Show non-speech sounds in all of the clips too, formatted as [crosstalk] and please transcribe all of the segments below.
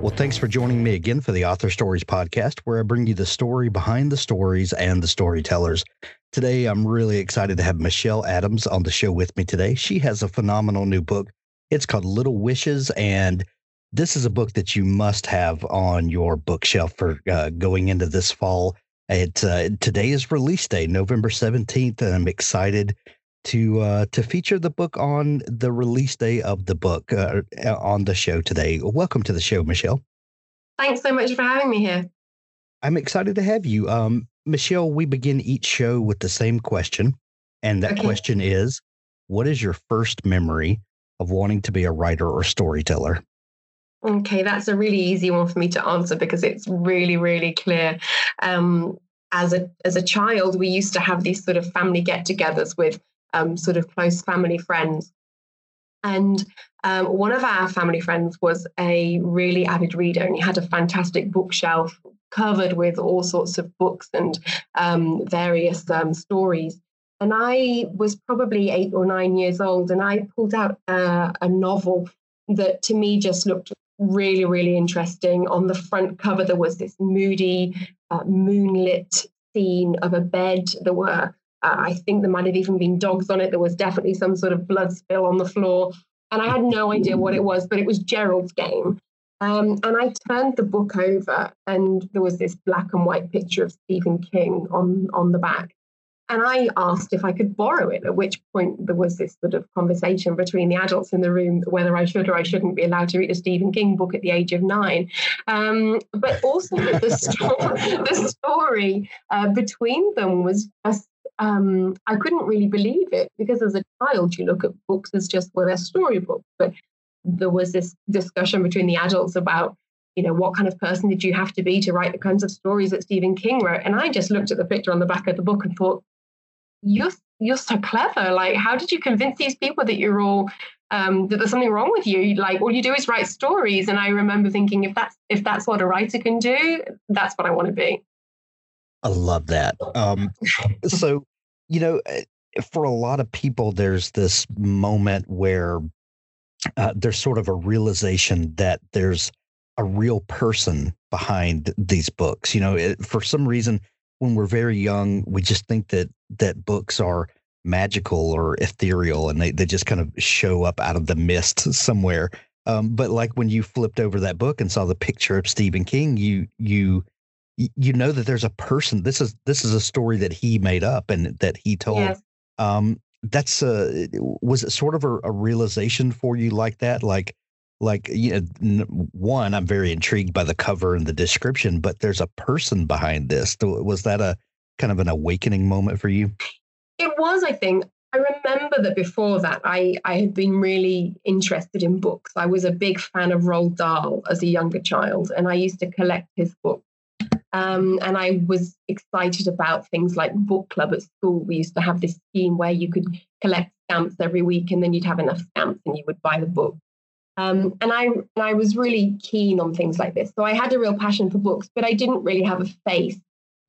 Well, thanks for joining me again for the Author Stories podcast, where I bring you the story behind the stories and the storytellers. Today, I'm really excited to have Michelle Adams on the show with me today. She has a phenomenal new book. It's called Little Wishes, and this is a book that you must have on your bookshelf for uh, going into this fall. It uh, today is release day, November 17th, and I'm excited to uh, to feature the book on the release day of the book uh, on the show today. Welcome to the show, Michelle. Thanks so much for having me here. I'm excited to have you. Um, Michelle, we begin each show with the same question. And that Okay. question is What is your first memory of wanting to be a writer or storyteller? Okay, that's a really easy one for me to answer because it's really, really clear. Um, as a as a child, we used to have these sort of family get-togethers with um, sort of close family friends, and um, one of our family friends was a really avid reader, and he had a fantastic bookshelf covered with all sorts of books and um, various um, stories. And I was probably eight or nine years old, and I pulled out uh, a novel that to me just looked really, really interesting. On the front cover, there was this moody, uh, moonlit scene of a bed. There were, uh, I think, there might have even been dogs on it. There was definitely some sort of blood spill on the floor. And I had no idea what it was, but it was Gerald's game. Um, and I turned the book over, and there was this black and white picture of Stephen King on, on the back. And I asked if I could borrow it, at which point there was this sort of conversation between the adults in the room whether I should or I shouldn't be allowed to read a Stephen King book at the age of nine. Um, but also the, sto- [laughs] the story uh, between them was just, um, I couldn't really believe it because as a child, you look at books as just, well, they're storybooks. But there was this discussion between the adults about you know, what kind of person did you have to be to write the kinds of stories that Stephen King wrote? And I just looked at the picture on the back of the book and thought, you're you're so clever. Like, how did you convince these people that you're all um, that there's something wrong with you? Like, all you do is write stories. And I remember thinking, if that's if that's what a writer can do, that's what I want to be. I love that. Um, so, you know, eh, for a lot of people, there's this moment where uh, there's sort of a realization that there's a real person behind these books. You know, it, for some reason, when we're very young, we just think that that books are magical or ethereal and they, they just kind of show up out of the mist [laughs] somewhere. Um, but like when you flipped over that book and saw the picture of Stephen King, you you you know that there's a person. This is this is a story that he made up and that he told. Yes. Um, that's uh, was it sort of a, a realization for you like that? Like like you know, one, I'm very intrigued by the cover and the description, but there's a person behind this. Was that a kind of an awakening moment for you? It was, I think. I remember that before that, I, I had been really interested in books. I was a big fan of Roald Dahl as a younger child, and I used to collect his books. Um, and I was excited about things like book club at school. We used to have this scheme where you could collect stamps every week, and then you'd have enough stamps, and you would buy the book. Um, and I and I was really keen on things like this. So I had a real passion for books, but I didn't really have a face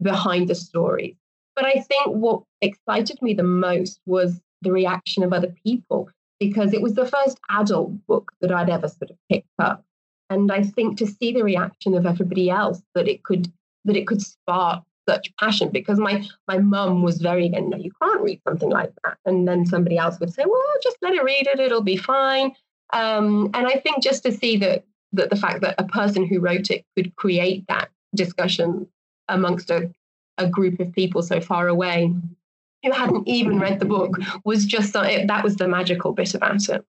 behind the stories. But I think what excited me the most was the reaction of other people because it was the first adult book that I'd ever sort of picked up. And I think to see the reaction of everybody else that it could that it could spark such passion because my my mum was very again, no, you can't read something like that. And then somebody else would say, well, just let her read it, it'll be fine. Um, and I think just to see that that the fact that a person who wrote it could create that discussion amongst a, a group of people so far away who hadn't even read the book was just it, that was the magical bit about it.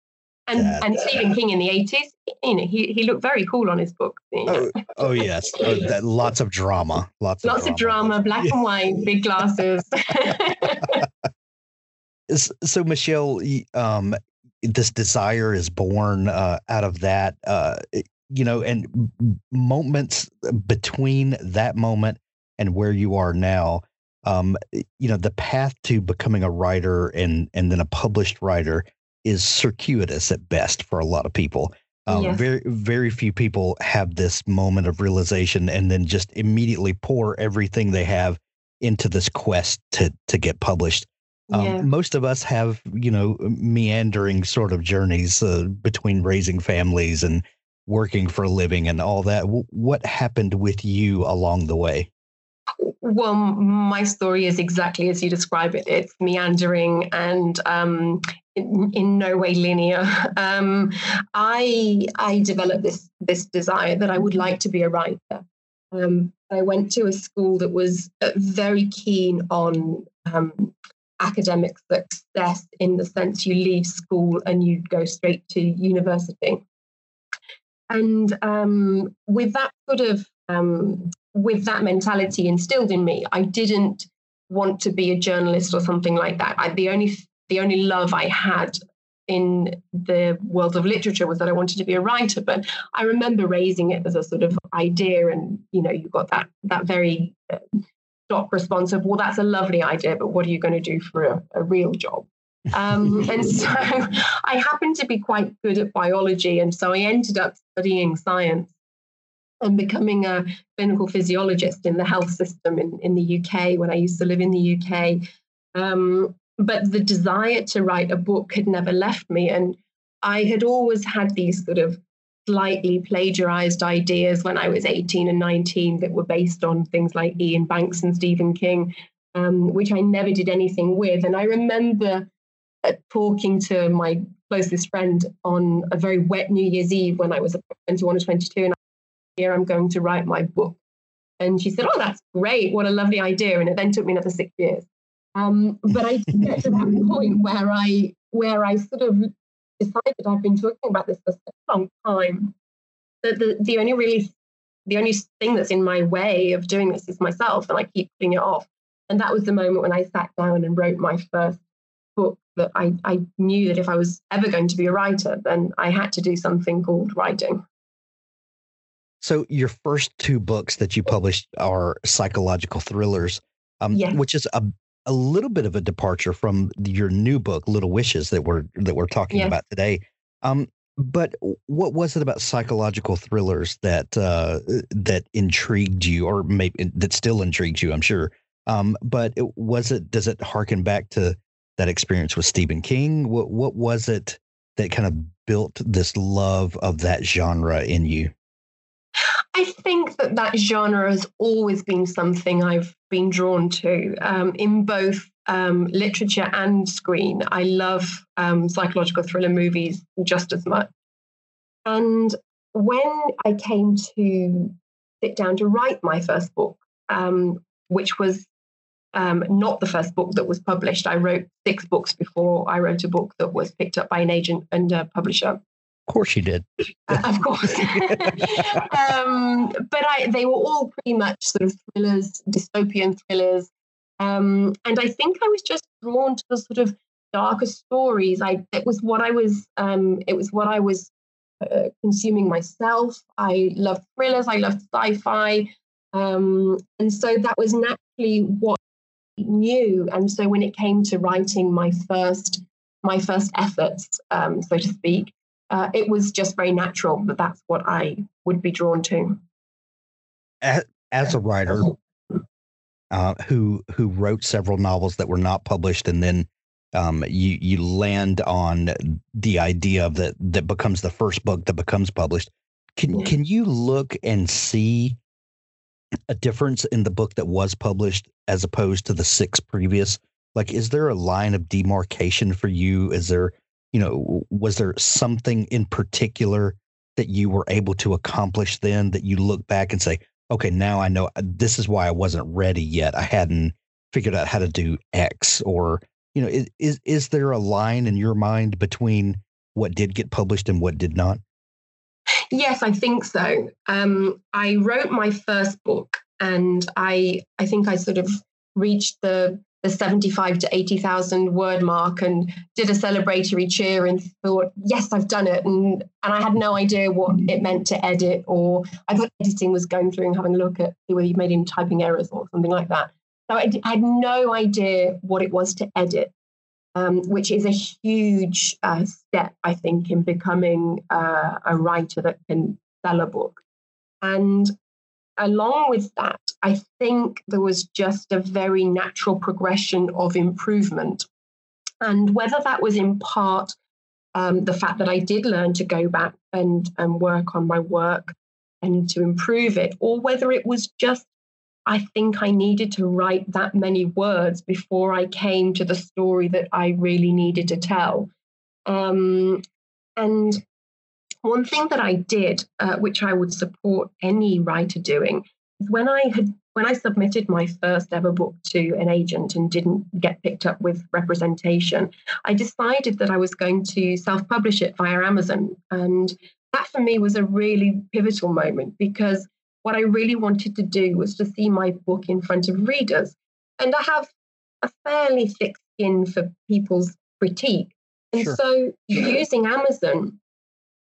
And Yeah. and Stephen King in the eighties, you know, he he looked very cool on his book. you know. Oh, oh yes, oh, that, lots of drama, lots, Lots of drama, black and white, big glasses. [laughs] So Michelle, um, this desire is born uh, out of that. Uh, you know, and moments between that moment and where you are now, um, you know, the path to becoming a writer and and then a published writer is circuitous at best for a lot of people. Um, Yes. Very very few people have this moment of realization and then just immediately pour everything they have into this quest to to get published. Um, yeah. Most of us have, you know, meandering sort of journeys uh, between raising families and working for a living and all that. W- what happened with you along the way? Well, my story is exactly as you describe it. It's meandering and um, in, no way linear. [laughs] Um, I I developed this this desire that I would like to be a writer. Um, I went to a school that was uh, very keen on um, academic success in the sense you leave school and you go straight to university. And um, with that sort of um, with that mentality instilled in me, I didn't want to be a journalist or something like that. I, the only the only love I had in the world of literature was that I wanted to be a writer. But I remember raising it as a sort of idea, and you know, you got that that very uh, stock response of, "Well, that's a lovely idea, but what are you going to do for a, a real job?" Um, [laughs] and so I happened to be quite good at biology, and so I ended up studying science and becoming a clinical physiologist in the health system in, in the UK when I used to live in the UK. Um, but the desire to write a book had never left me. And I had always had these sort of slightly plagiarized ideas when I was 18 and 19 that were based on things like Iain Banks and Stephen King, um, which I never did anything with. And I remember uh, talking to my closest friend on a very wet New Year's Eve when I was 21 or 22. And here I'm going to write my book. And she said, Oh, that's great. What a lovely idea. And it then took me another six years. Um, but I did get to that [laughs] point where I where I sort of decided I've been talking about this for such a long time that the, the only really the only thing that's in my way of doing this is myself and I keep putting it off. And that was the moment when I sat down and wrote my first book that I, I knew that if I was ever going to be a writer, then I had to do something called writing. So your first two books that you published are psychological thrillers, um, Yes. which is a a little bit of a departure from your new book, Little Wishes, that we're that we're talking Yes. about today. Um, but what was it about psychological thrillers that uh, that intrigued you, or maybe that still intrigues you? I'm sure. Um, but it, was it? Does it harken back to that experience with Stephen King? What what was it that kind of built this love of that genre in you? I think that that genre has always been something I've been drawn to um, in both um, literature and screen. I love um, psychological thriller movies just as much. And when I came to sit down to write my first book, um, which was um, not the first book that was published, I wrote six books before I wrote a book that was picked up by an agent and a publisher. Of course, you did. Uh, of course. [laughs] um, but I, they were all pretty much sort of thrillers, dystopian thrillers. Um, and I think I was just drawn to the sort of darker stories. I it was what I was um, it was what I was uh, consuming myself. I loved thrillers. I loved sci-fi, um, and so that was naturally what I knew. And so when it came to writing my first my first efforts, um, so to speak, uh, it was just very natural that that's what I would be drawn to. As, as a writer uh, who who wrote several novels that were not published, and then um, you you land on the idea of that that becomes the first book that becomes published. Can can you look and see a difference in the book that was published as opposed to the six previous? Like, is there a line of demarcation for you? Is there, you know, was there something in particular that you were able to accomplish then that you look back and say, okay, now I know uh, this is why I wasn't ready yet. I hadn't figured out how to do X, or you know, is is, is there a line in your mind between what did get published and what did not? Yes, I think so. Um, I wrote my first book, and I I think I sort of reached the the 75 to 80,000 word mark and did a celebratory cheer and thought, yes, I've done it. And, and I had no idea what it meant to edit, or I thought editing was going through and having a look at whether you made any typing errors or something like that. So I, had no idea what it was to edit, um, which is a huge uh, step, I think, in becoming uh, a writer that can sell a book. And along with that, I think there was just a very natural progression of improvement. And whether that was in part um, the fact that I did learn to go back and, and work on my work and to improve it, or whether it was just I think I needed to write that many words before I came to the story that I really needed to tell. Um, and one thing that I did, uh, which I would support any writer doing, is when I had when I submitted my first ever book to an agent and didn't get picked up with representation, I decided that I was going to self-publish it via Amazon. And that for me was a really pivotal moment because what I really wanted to do was to see my book in front of readers. And I have a fairly thick skin for people's critique. And sure. so using Amazon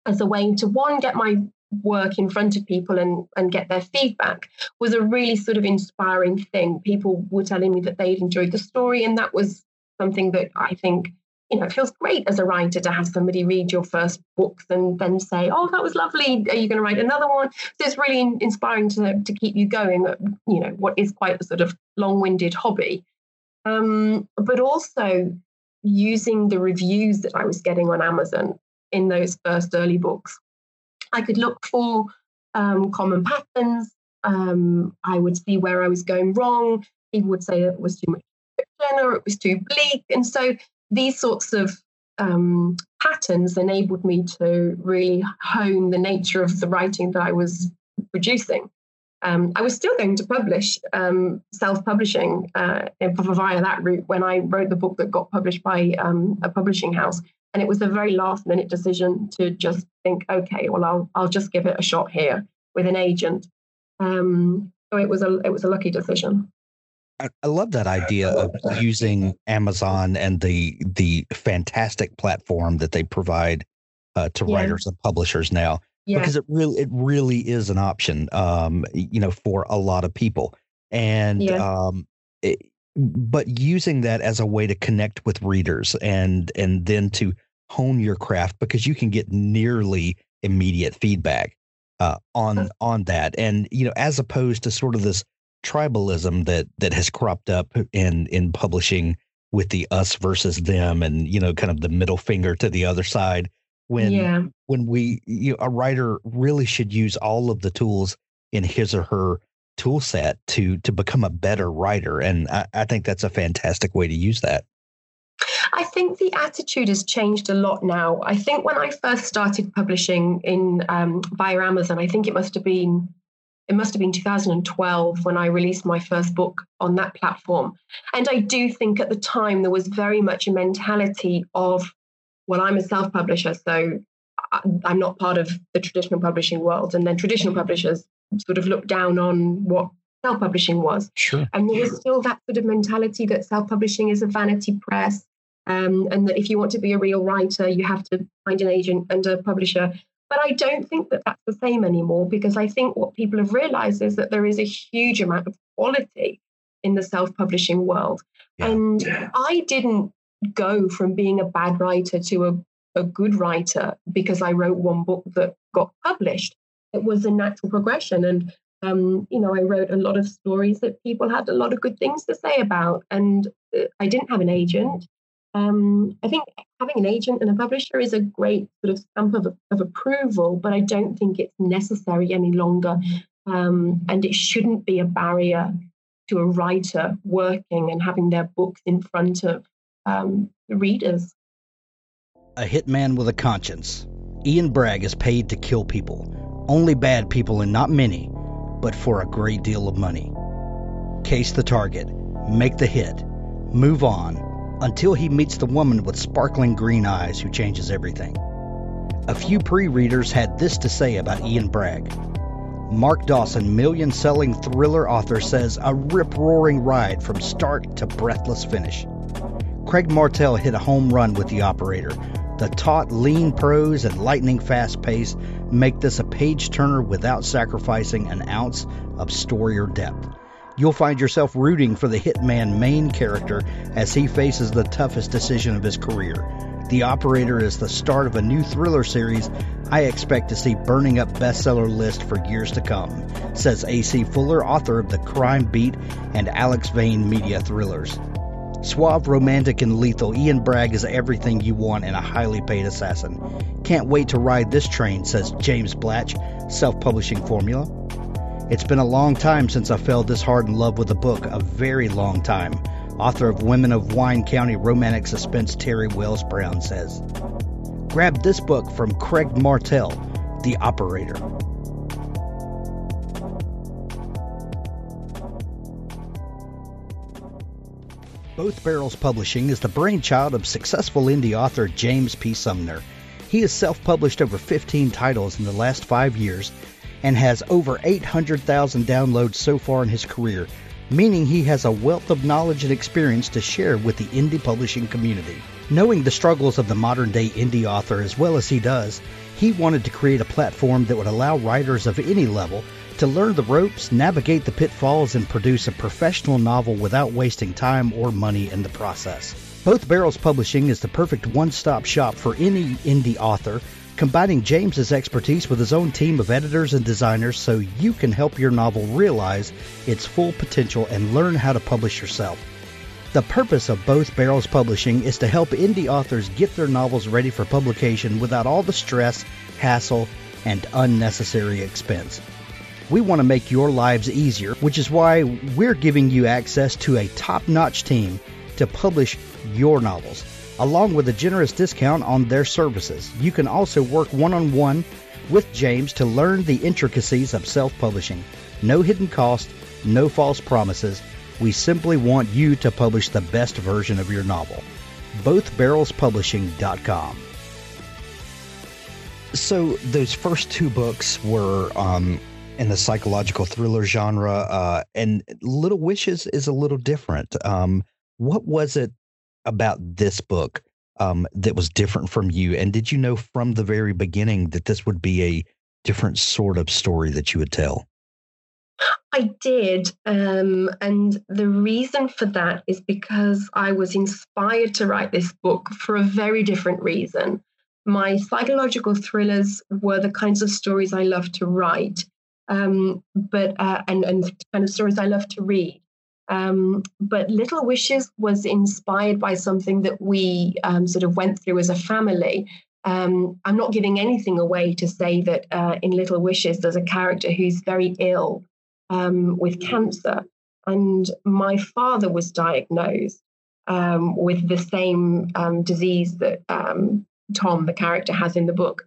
as a way to one get my work in front of people and and get their feedback was a really sort of inspiring thing. People were telling me that they'd enjoyed the story and that was something that i think you know it feels great as a writer to have somebody read your first books and then say oh that was lovely. Are you going to write another one? So it's really inspiring to to keep you going you know what is quite a sort of long-winded hobby. Um, but also using the reviews that i was getting on amazon in those first early books. I could look for um, common patterns. Um, I would see where I was going wrong. People would say it was too much fiction or it was too bleak. And so these sorts of um, patterns enabled me to really hone the nature of the writing that I was producing. Um, I was still going to publish um, self-publishing uh, via that route when I wrote the book that got published by um, a publishing house. And it was a very last minute decision to just think, okay, well, I'll I'll just give it a shot here with an agent. Um, so it was a it was a lucky decision. I love that idea of using Amazon and the the fantastic platform that they provide uh, to yeah. writers and publishers now, yeah. because it really it really is an option, um, you know, for a lot of people. And yeah. um, it, but using that as a way to connect with readers and and then to hone your craft because you can get nearly immediate feedback uh, on on that and you know as opposed to sort of this tribalism that that has cropped up in in publishing with the us versus them and you know kind of the middle finger to the other side when yeah. when we you know, a writer really should use all of the tools in his or her tool set to to become a better writer and I, I think that's a fantastic way to use that I think the attitude has changed a lot now. I think when I first started publishing in um, via Amazon, I think it must have been it must have been 2012 when I released my first book on that platform. And I do think at the time there was very much a mentality of, well, I'm a self-publisher, so I'm not part of the traditional publishing world. And then traditional publishers sort of looked down on what self-publishing was. Sure. And there was still that sort of mentality that self-publishing is a vanity press. Um, and that if you want to be a real writer, you have to find an agent and a publisher. But I don't think that that's the same anymore because I think what people have realized is that there is a huge amount of quality in the self publishing world. Yeah. And I didn't go from being a bad writer to a, a good writer because I wrote one book that got published. It was a natural progression. And um, you know, I wrote a lot of stories that people had a lot of good things to say about. And uh, I didn't have an agent. Um, I think having an agent and a publisher is a great sort of stamp of, of approval, but I don't think it's necessary any longer. Um, and it shouldn't be a barrier to a writer working and having their books in front of um, the readers. A hitman with a conscience. Ian Bragg is paid to kill people, only bad people and not many, but for a great deal of money. Case the target, make the hit, move on until he meets the woman with sparkling green eyes who changes everything. A few pre readers had this to say about Ian Bragg Mark Dawson, million selling thriller author, says a rip roaring ride from start to breathless finish. Craig Martelle hit a home run with The Operator. The taut, lean prose and lightning fast pace make this a page turner without sacrificing an ounce of story or depth. You'll find yourself rooting for the hitman main character as he faces the toughest decision of his career. The Operator is the start of a new thriller series I expect to see burning up bestseller list for years to come, says AC Fuller, author of The Crime Beat and Alex Vane Media Thrillers. Suave, romantic, and lethal, Ian Bragg is everything you want in a highly paid assassin. Can't wait to ride this train, says James Blatch, self publishing formula. It's been a long time since I fell this hard in love with a book, a very long time. Author of Women of Wine County romantic suspense Terry Wells Brown says. Grab this book from Craig Martelle, The Operator. Both Barrels Publishing is the brainchild of successful indie author James P. Sumner. He has self published over 15 titles in the last five years and has over 800,000 downloads so far in his career, meaning he has a wealth of knowledge and experience to share with the indie publishing community. Knowing the struggles of the modern day indie author as well as he does, he wanted to create a platform that would allow writers of any level to learn the ropes, navigate the pitfalls, and produce a professional novel without wasting time or money in the process. Both Barrels Publishing is the perfect one stop shop for any indie author combining James's expertise with his own team of editors and designers so you can help your novel realize its full potential and learn how to publish yourself. The purpose of both Barrels Publishing is to help indie authors get their novels ready for publication without all the stress, hassle, and unnecessary expense. We want to make your lives easier, which is why we're giving you access to a top notch team to publish your novels along with a generous discount on their services. You can also work one on one with James to learn the intricacies of self publishing. No hidden cost, no false promises. We simply want you to publish the best version of your novel. BothBarrelsPublishing.com. So those first two books were um, in the psychological thriller genre, uh, and Little Wishes is a little different. Um, what was it about this book um, that was different from you? And did you know from the very beginning that this would be a different sort of story that you would tell? I did. Um, and the reason for that is because I was inspired to write this book for a very different reason. My psychological thrillers were the kinds of stories I love to write, um, but uh, and and kind of stories I love to read. Um, but Little Wishes was inspired by something that we um, sort of went through as a family. Um, I'm not giving anything away to say that uh, in Little Wishes, there's a character who's very ill um, with cancer. And my father was diagnosed um, with the same disease that Tom, the character, has in the book.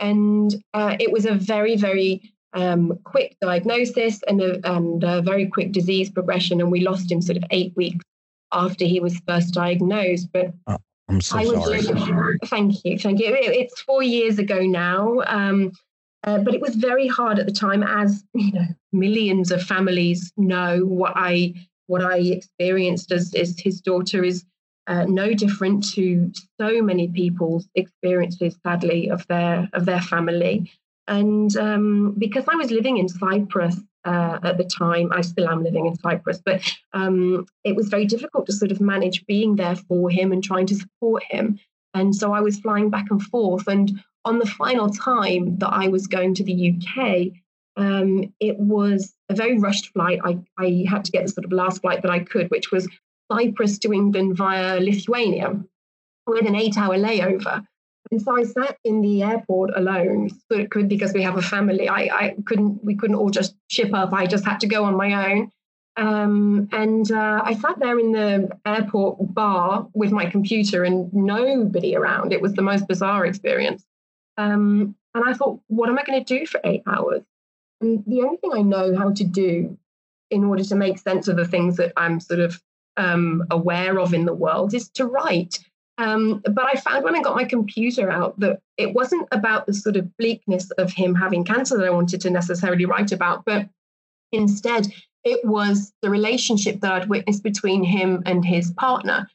And uh, it was a very, very um, quick diagnosis and a, and a very quick disease progression. And we lost him sort of eight weeks after he was first diagnosed. But oh, I'm so I sorry. Living, thank you, thank you. It, it's four years ago now, um, uh, but it was very hard at the time, as you know, millions of families know what I what I experienced as, as his daughter is uh, no different to so many people's experiences, sadly, of their of their family. And um, because I was living in Cyprus uh, at the time, I still am living in Cyprus, but um, it was very difficult to sort of manage being there for him and trying to support him. And so I was flying back and forth. And on the final time that I was going to the UK, um, it was a very rushed flight. I, I had to get the sort of last flight that I could, which was Cyprus to England via Lithuania with an eight hour layover. And so I sat in the airport alone So it could because we have a family. I, I couldn't, we couldn't all just ship up. I just had to go on my own. Um, and uh, I sat there in the airport bar with my computer and nobody around. It was the most bizarre experience. Um, and I thought, what am I going to do for eight hours? And the only thing I know how to do in order to make sense of the things that I'm sort of um, aware of in the world is to write. Um, but I found when I got my computer out that it wasn't about the sort of bleakness of him having cancer that I wanted to necessarily write about, but instead it was the relationship that I'd witnessed between him and his partner.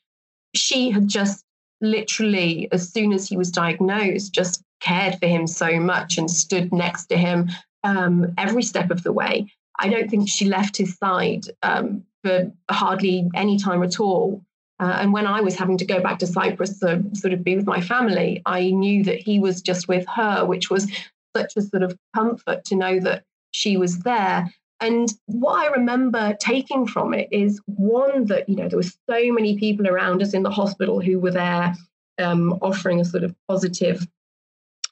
She had just literally, as soon as he was diagnosed, just cared for him so much and stood next to him um, every step of the way. I don't think she left his side um, for hardly any time at all. Uh, and when I was having to go back to Cyprus to sort of be with my family, I knew that he was just with her, which was such a sort of comfort to know that she was there. And what I remember taking from it is one that, you know, there were so many people around us in the hospital who were there um, offering a sort of positive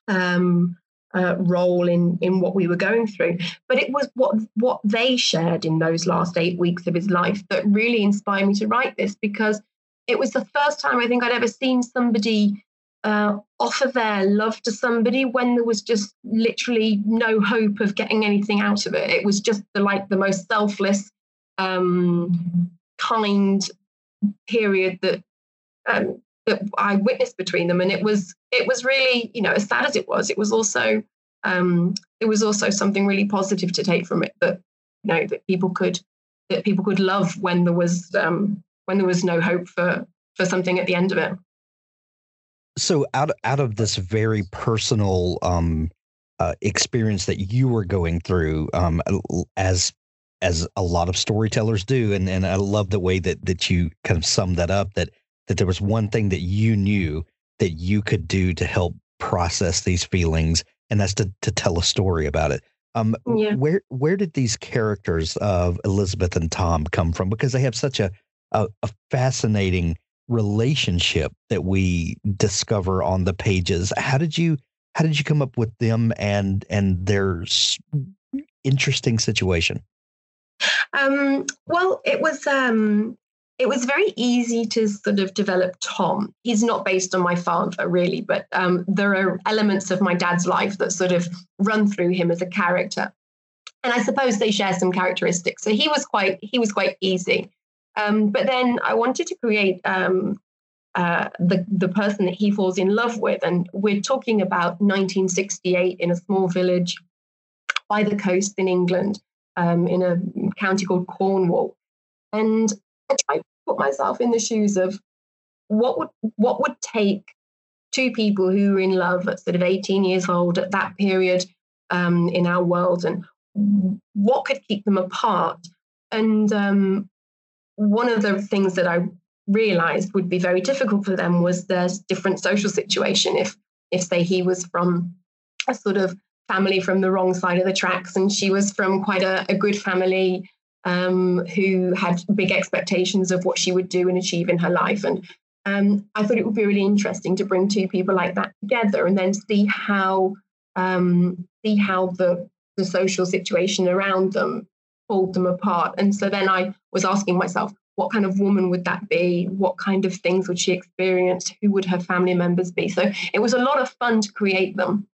um, uh, role in in what we were going through. But it was what what they shared in those last eight weeks of his life that really inspired me to write this because it was the first time I think I'd ever seen somebody uh, offer their love to somebody when there was just literally no hope of getting anything out of it. It was just the like the most selfless, um, kind period that um, that I witnessed between them, and it was it was really you know as sad as it was, it was also um, it was also something really positive to take from it that you know that people could that people could love when there was um, when there was no hope for for something at the end of it. So out out of this very personal um, uh, experience that you were going through, um, as as a lot of storytellers do, and and I love the way that that you kind of summed that up. That that there was one thing that you knew that you could do to help process these feelings, and that's to to tell a story about it. Um, yeah. where where did these characters of Elizabeth and Tom come from? Because they have such a a, a fascinating relationship that we discover on the pages. How did you how did you come up with them and and their interesting situation? Um, well, it was um, it was very easy to sort of develop Tom. He's not based on my father, really, but um, there are elements of my dad's life that sort of run through him as a character, and I suppose they share some characteristics. So he was quite he was quite easy. Um, but then I wanted to create um, uh, the the person that he falls in love with, and we're talking about 1968 in a small village by the coast in England, um, in a county called Cornwall, and I tried to put myself in the shoes of what would what would take two people who were in love at sort of 18 years old at that period um, in our world, and what could keep them apart, and um, one of the things that I realized would be very difficult for them was their different social situation. If, if say, he was from a sort of family from the wrong side of the tracks and she was from quite a, a good family um, who had big expectations of what she would do and achieve in her life. And um, I thought it would be really interesting to bring two people like that together and then see how um, see how the the social situation around them pulled them apart. And so then I was asking myself, what kind of woman would that be? What kind of things would she experience? Who would her family members be? So it was a lot of fun to create them.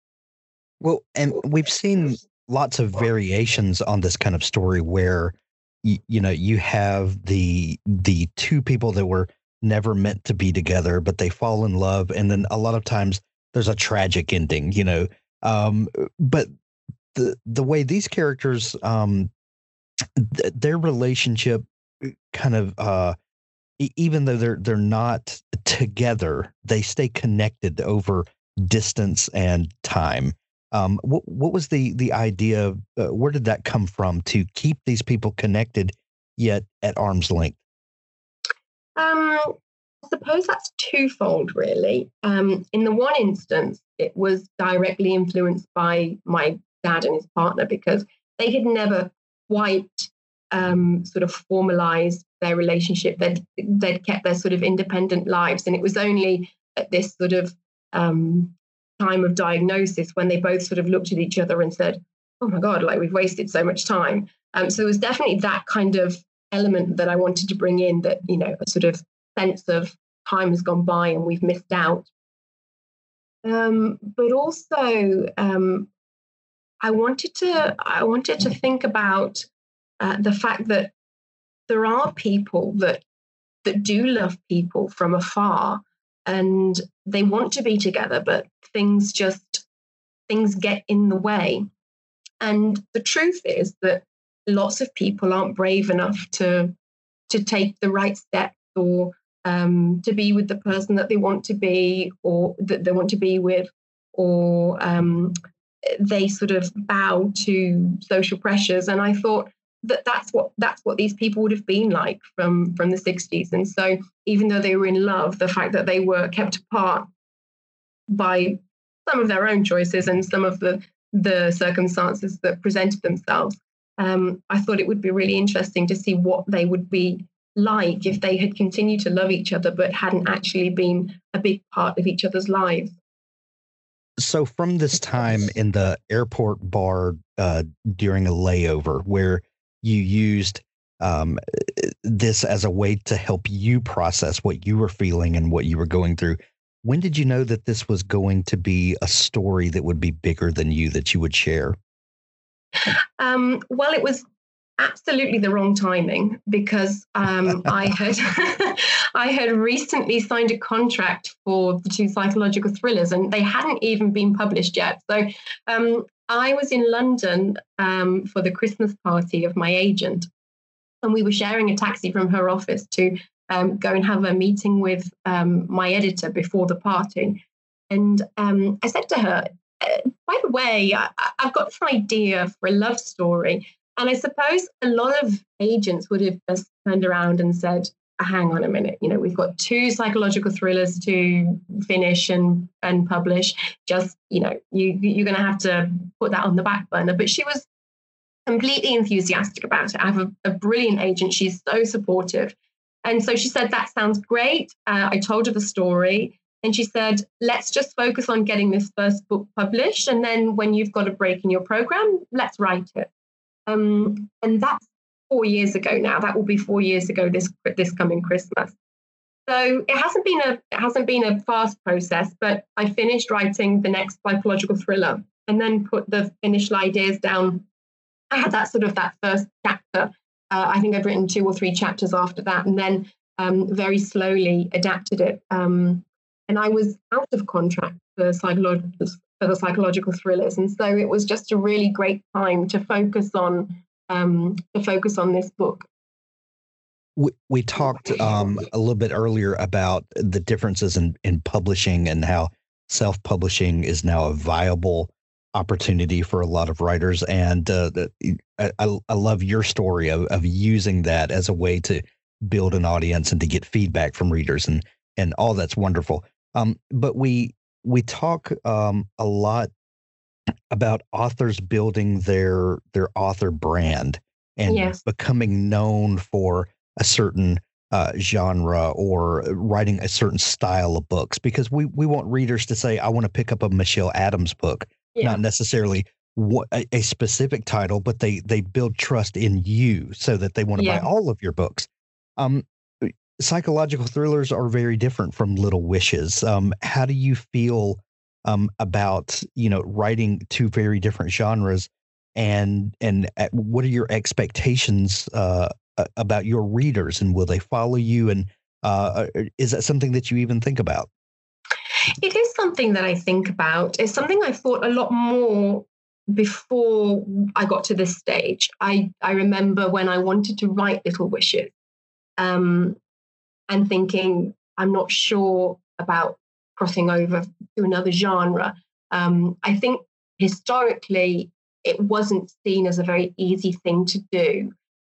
Well, and we've seen lots of variations on this kind of story where you, you know you have the the two people that were never meant to be together but they fall in love and then a lot of times there's a tragic ending you know um but the the way these characters um th- their relationship uh, kind of uh even though they're they're not together they stay connected over distance and time um what what was the the idea uh, where did that come from to keep these people connected yet at arm's length um I suppose that's twofold, really. Um, in the one instance, it was directly influenced by my dad and his partner because they had never quite um, sort of formalized their relationship. They'd, they'd kept their sort of independent lives. And it was only at this sort of um, time of diagnosis when they both sort of looked at each other and said, oh my God, like we've wasted so much time. Um, so it was definitely that kind of element that I wanted to bring in that, you know, a sort of sense of time has gone by and we've missed out. Um, but also, um, I wanted to I wanted to think about uh, the fact that there are people that that do love people from afar, and they want to be together, but things just things get in the way. And the truth is that lots of people aren't brave enough to to take the right steps or um, to be with the person that they want to be or that they want to be with, or um, they sort of bow to social pressures. And I thought that that's what that's what these people would have been like from from the 60s. And so even though they were in love, the fact that they were kept apart by some of their own choices and some of the the circumstances that presented themselves. Um, I thought it would be really interesting to see what they would be like if they had continued to love each other but hadn't actually been a big part of each other's lives. So, from this time in the airport bar uh, during a layover, where you used um, this as a way to help you process what you were feeling and what you were going through, when did you know that this was going to be a story that would be bigger than you that you would share? Um, well, it was absolutely the wrong timing because um, I [laughs] had [laughs] I had recently signed a contract for the two psychological thrillers, and they hadn't even been published yet. So um, I was in London um, for the Christmas party of my agent, and we were sharing a taxi from her office to um, go and have a meeting with um, my editor before the party. And um, I said to her, uh, by the way, I, have got an idea for a love story. And I suppose a lot of agents would have just turned around and said, hang on a minute, you know, we've got two psychological thrillers to finish and, and publish. Just, you know, you, you're going to have to put that on the back burner. But she was completely enthusiastic about it. I have a, a brilliant agent. She's so supportive. And so she said, That sounds great. Uh, I told her the story. And she said, Let's just focus on getting this first book published. And then when you've got a break in your program, let's write it. Um, and that's four years ago now. That will be four years ago this this coming Christmas. So it hasn't been a it hasn't been a fast process, but I finished writing the next psychological thriller and then put the initial ideas down. I had that sort of that first chapter uh, I think I've written two or three chapters after that, and then um, very slowly adapted it. Um, and I was out of contract for, psycholo- for the psychological thrillers, and so it was just a really great time to focus on um, to focus on this book. We, we talked um, a little bit earlier about the differences in, in publishing and how self publishing is now a viable opportunity for a lot of writers. And uh, I, I love your story of, of using that as a way to build an audience and to get feedback from readers and and all that's wonderful. Um, but we we talk um, a lot about authors building their their author brand and yes. becoming known for a certain uh, genre or writing a certain style of books because we we want readers to say I want to pick up a Michelle Adams book yeah. not necessarily what a, a, specific title, but they they build trust in you so that they want to yeah. buy all of your books. Um, psychological thrillers are very different from Little Wishes. Um, how do you feel um, about you know writing two very different genres, and and uh, what are your expectations uh, about your readers, and will they follow you? And uh, uh, is that something that you even think about? It is something that I think about. It's something I thought a lot more before I got to this stage. I, I remember when I wanted to write Little Wishes um, and thinking, I'm not sure about crossing over to another genre. Um, I think historically, it wasn't seen as a very easy thing to do.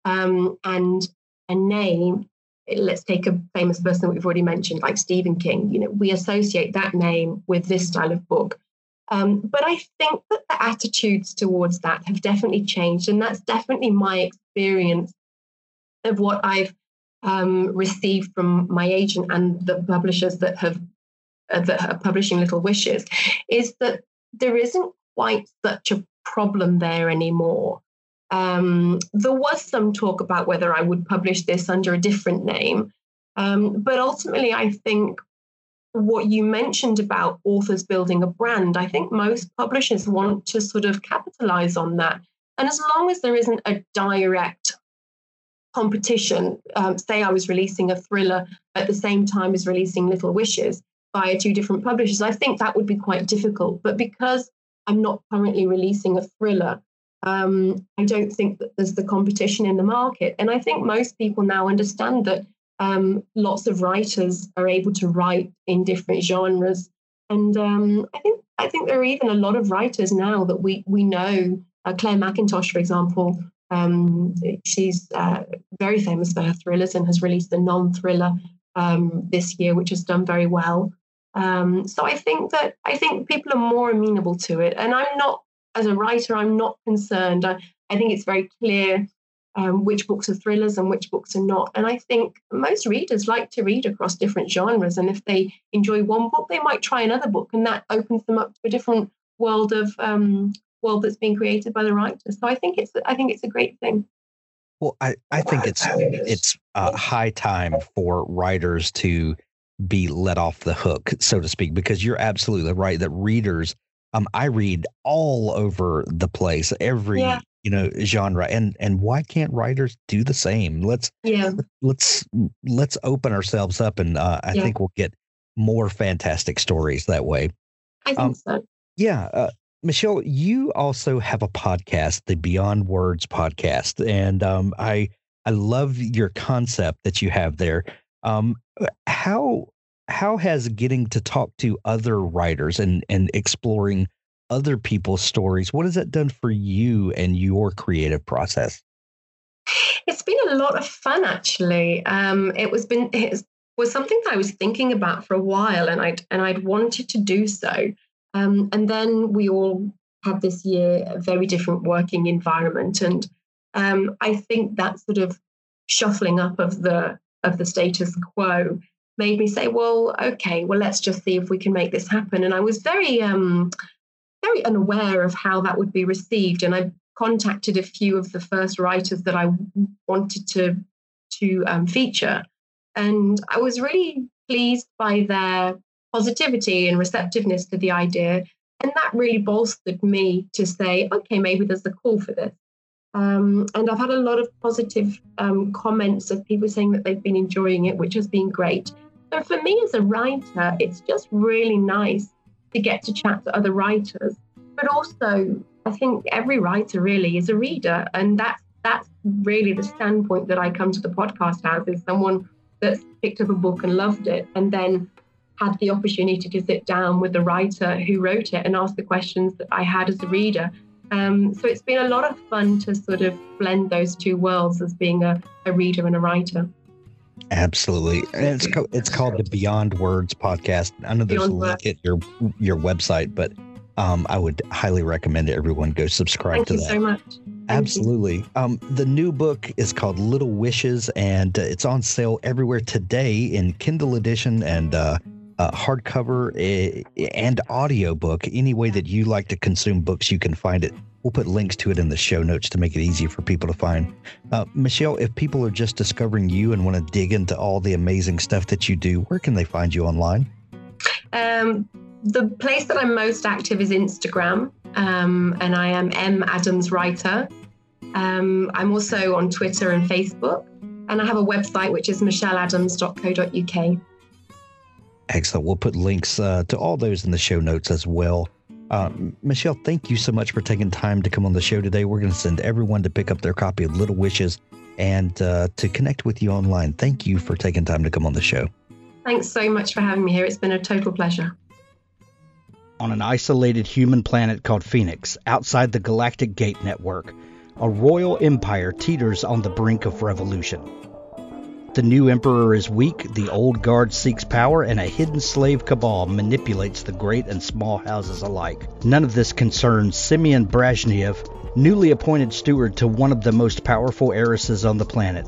Um, and a name let's take a famous person that we've already mentioned, like Stephen King. You know, we associate that name with this style of book. Um, but I think that the attitudes towards that have definitely changed, and that's definitely my experience of what I've um, received from my agent and the publishers that have uh, that are publishing Little Wishes, is that there isn't quite such a problem there anymore. Um, there was some talk about whether I would publish this under a different name. Um, but ultimately, I think what you mentioned about authors building a brand, I think most publishers want to sort of capitalize on that. And as long as there isn't a direct competition, um, say I was releasing a thriller at the same time as releasing Little Wishes, via two different publishers, I think that would be quite difficult. But because I'm not currently releasing a thriller, um, I don't think that there's the competition in the market. And I think most people now understand that um, lots of writers are able to write in different genres. And um, I think I think there are even a lot of writers now that we we know. Uh, Clare Mackintosh, for example, um, she's uh, very famous for her thrillers and has released a non-thriller um, this year, which has done very well. Um, so I think that I think people are more amenable to it, and I'm not as a writer, I'm not concerned. I, I think it's very clear um, which books are thrillers and which books are not. And I think most readers like to read across different genres, and if they enjoy one book, they might try another book, and that opens them up to a different world of um, world that's being created by the writer. So I think it's I think it's a great thing. Well, I, I think it's it's uh, high time for writers to be let off the hook, so to speak, because you're absolutely right that readers. Um, I read all over the place, every yeah. you know genre, and and why can't writers do the same? Let's yeah, let's let's open ourselves up, and uh, I yeah. think we'll get more fantastic stories that way. I think um, so. Yeah, uh, Michelle, you also have a podcast, the Beyond Words podcast, and um, I I love your concept that you have there. Um, how how has getting to talk to other writers and and exploring other people's stories what has that done for you and your creative process? It's been a lot of fun, actually. Um, it was been it was something that I was thinking about for a while, and I'd and I'd wanted to do so. Um, and then we all had this year a very different working environment. And um, I think that sort of shuffling up of the of the status quo made me say, well, okay, well, let's just see if we can make this happen. And I was very, um, very unaware of how that would be received. And I contacted a few of the first writers that I wanted to to um, feature, and I was really pleased by their positivity and receptiveness to the idea. And that really bolstered me to say, okay, maybe there's a call for this. Um, and I've had a lot of positive um, comments of people saying that they've been enjoying it, which has been great. So for me as a writer, it's just really nice to get to chat to other writers. But also, I think every writer really is a reader, and that's that's really the standpoint that I come to the podcast as is someone that's picked up a book and loved it, and then had the opportunity to sit down with the writer who wrote it and ask the questions that I had as a reader. Um, so it's been a lot of fun to sort of blend those two worlds as being a, a reader and a writer. Absolutely, and it's co- it's called the Beyond Words podcast. I know there's Beyond a link at your your website, but um, I would highly recommend everyone go subscribe Thank to you that. so much. Thank Absolutely. Um, the new book is called Little Wishes, and uh, it's on sale everywhere today in Kindle edition and uh, uh, hardcover uh, and audiobook. Any way that you like to consume books, you can find it. We'll put links to it in the show notes to make it easy for people to find. Uh, Michelle, if people are just discovering you and want to dig into all the amazing stuff that you do, where can they find you online? Um, the place that I'm most active is Instagram, um, and I am M Adams Writer. Um, I'm also on Twitter and Facebook, and I have a website which is michelleadams.co.uk. Excellent. We'll put links uh, to all those in the show notes as well. Uh, Michelle, thank you so much for taking time to come on the show today. We're going to send everyone to pick up their copy of Little Wishes and uh, to connect with you online. Thank you for taking time to come on the show. Thanks so much for having me here. It's been a total pleasure. On an isolated human planet called Phoenix, outside the Galactic Gate Network, a royal empire teeters on the brink of revolution. The new emperor is weak, the old guard seeks power, and a hidden slave cabal manipulates the great and small houses alike. None of this concerns Simeon Brezhnev, newly appointed steward to one of the most powerful heiresses on the planet.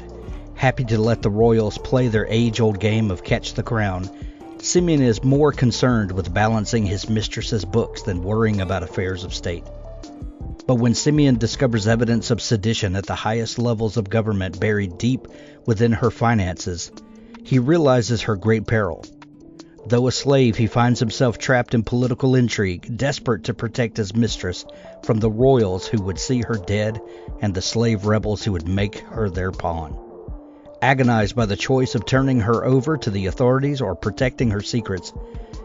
Happy to let the royals play their age old game of catch the crown, Simeon is more concerned with balancing his mistress's books than worrying about affairs of state. But when Simeon discovers evidence of sedition at the highest levels of government buried deep within her finances, he realizes her great peril. Though a slave, he finds himself trapped in political intrigue, desperate to protect his mistress from the royals who would see her dead and the slave rebels who would make her their pawn. Agonized by the choice of turning her over to the authorities or protecting her secrets,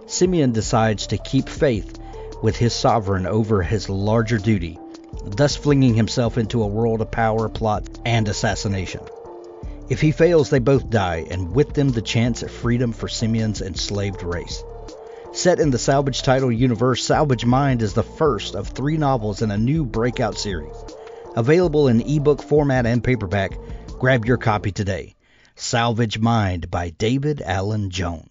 Simeon decides to keep faith with his sovereign over his larger duty, thus flinging himself into a world of power, plot, and assassination. If he fails, they both die, and with them the chance at freedom for Simeon's enslaved race. Set in the Salvage title universe, Salvage Mind is the first of three novels in a new breakout series. Available in ebook format and paperback, grab your copy today. Salvage Mind by David Allen Jones.